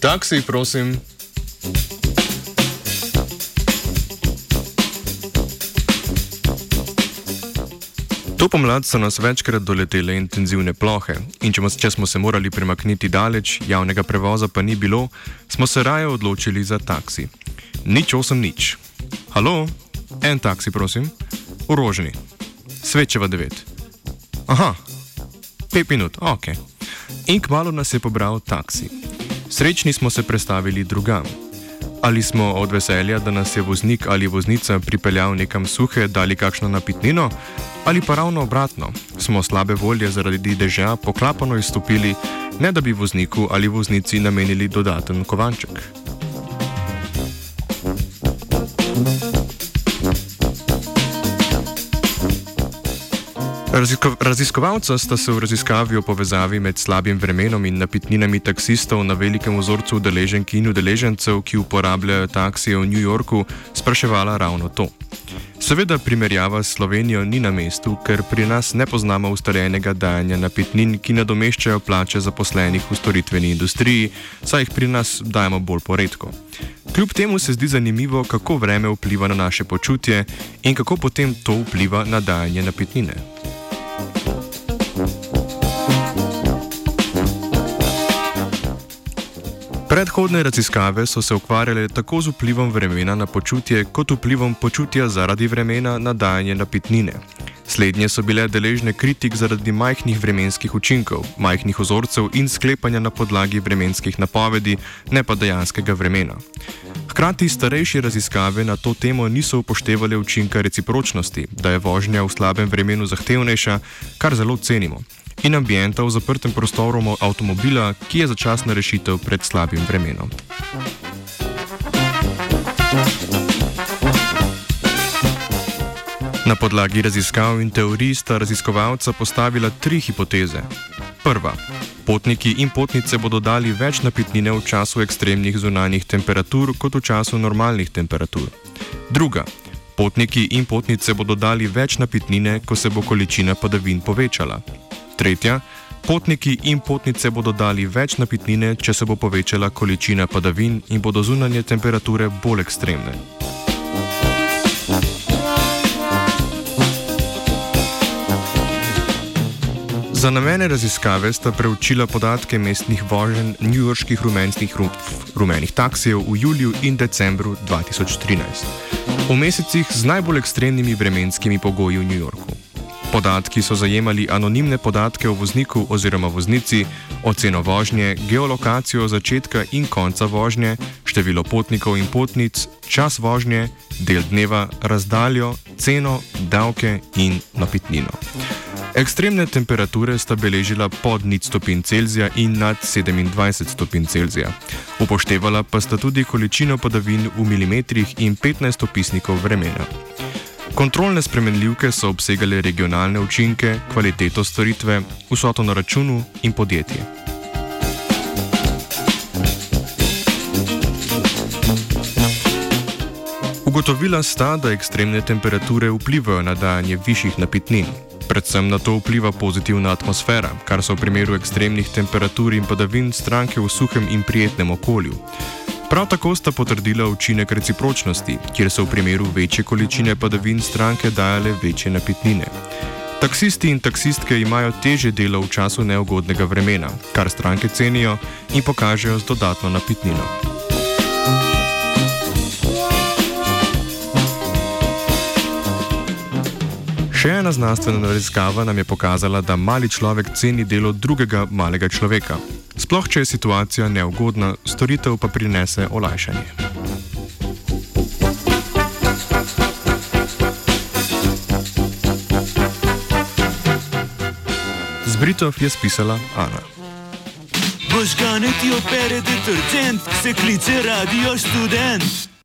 Taksi, prosim. To pomlad so nas večkrat doletele intenzivne plohe in če, če smo se morali premakniti daleč, javnega prevoza pa ni bilo, smo se raje odločili za taksi. Nič osem nič. Halo, en taksi, prosim, uroženi, svečeva devet. Aha, pet minut, ok. In kmalo nas je pobral taksi. Srečni smo se prestavili drugam. Ali smo od veselja, da nas je voznik ali voznica pripeljal nekam suhe, dali kakšno napitnino, ali pa ravno obratno, smo slabe volje zaradi dežja poklapano izstopili, ne da bi vozniku ali voznici namenili dodaten kovanček. Razisko raziskovalca sta se v raziskavi o povezavi med slabim vremenom in napitninami taksistov na velikem vzorcu udeleženk in udeležencev, ki uporabljajo taksije v New Yorku, spraševala ravno to. Seveda primerjava s Slovenijo ni na mestu, ker pri nas ne poznamo ustaljenega dajanja napitnin, ki nadomeščajo plače zaposlenih v storitveni industriji, saj jih pri nas dajemo bolj poredko. Kljub temu se zdi zanimivo, kako vreme vpliva na naše počutje in kako potem to vpliva na dajanje napitnine. Predhodne raziskave so se ukvarjale tako z vplivom vremena na počutje, kot vplivom počutja zaradi vremena na dajanje napitnine. Slednje so bile deležne kritik zaradi majhnih vremenskih učinkov, majhnih ozorcev in sklepanja na podlagi vremenskih napovedi, ne pa dejanskega vremena. Hkrati starejše raziskave na to temo niso upoštevali učinka recipročnosti, da je vožnja v slabem vremenu zahtevnejša, kar zelo cenimo in ambienta v zaprtem prostoru avtomobila, ki je začasna rešitev pred slabim vremenom. Na podlagi raziskav in teorij sta raziskovalca postavila tri hipoteze. Prva. Potniki in potnice bodo dali več napitnine v času ekstremnih zunanjih temperatur kot v času normalnih temperatur. Druga. Potniki in potnice bodo dali več napitnine, ko se bo količina padavin povečala. Tretja. Potniki in potnice bodo dali več napitnine, če se bo povečala količina padavin in bodo zunanje temperature bolj ekstremne. Za namene raziskave sta preučila podatke mestnih voženj newyorških rumenih, rumenih taksijev v juliju in decembru 2013. V mesecih z najbolj ekstremnimi vremenskimi pogoji v New Yorku. Podatki so zajemali anonimne podatke o vozniku oziroma voznici, oceno vožnje, geolokacijo začetka in konca vožnje, število potnikov in potnic, čas vožnje, del dneva, razdaljo, ceno, davke in napitnino. Ekstremne temperature sta beležila pod nič stopinj Celzija in nad 27 stopinj Celzija. Upoštevala pa sta tudi količino padavin v milimetrih in 15 opisnikov vremena. Kontrolne spremenljivke so obsegale regionalne učinke, kvaliteto storitve, vsoto na računu in podjetje. Ugotovila sta, da ekstremne temperature vplivajo na dajanje višjih napitnin. Predvsem na to vpliva pozitivna atmosfera, kar so v primeru ekstremnih temperatur in padavin stranke v suhem in prijetnem okolju. Prav tako sta potrdila učinek recipročnosti, kjer so v primeru večje količine padavin stranke dajale večje napitnine. Taksisti in taksistke imajo teže delo v času neugodnega vremena, kar stranke cenijo in pokažejo z dodatno napitnino. Še ena znanstvena raziskava nam je pokazala, da mali človek ceni delo drugega malega človeka, Sploh, če je situacija neugodna, storitev pa prinese olajšanje. Z Britov je spisala Ana. Možgane ti opere detergent, se kliče radio študent.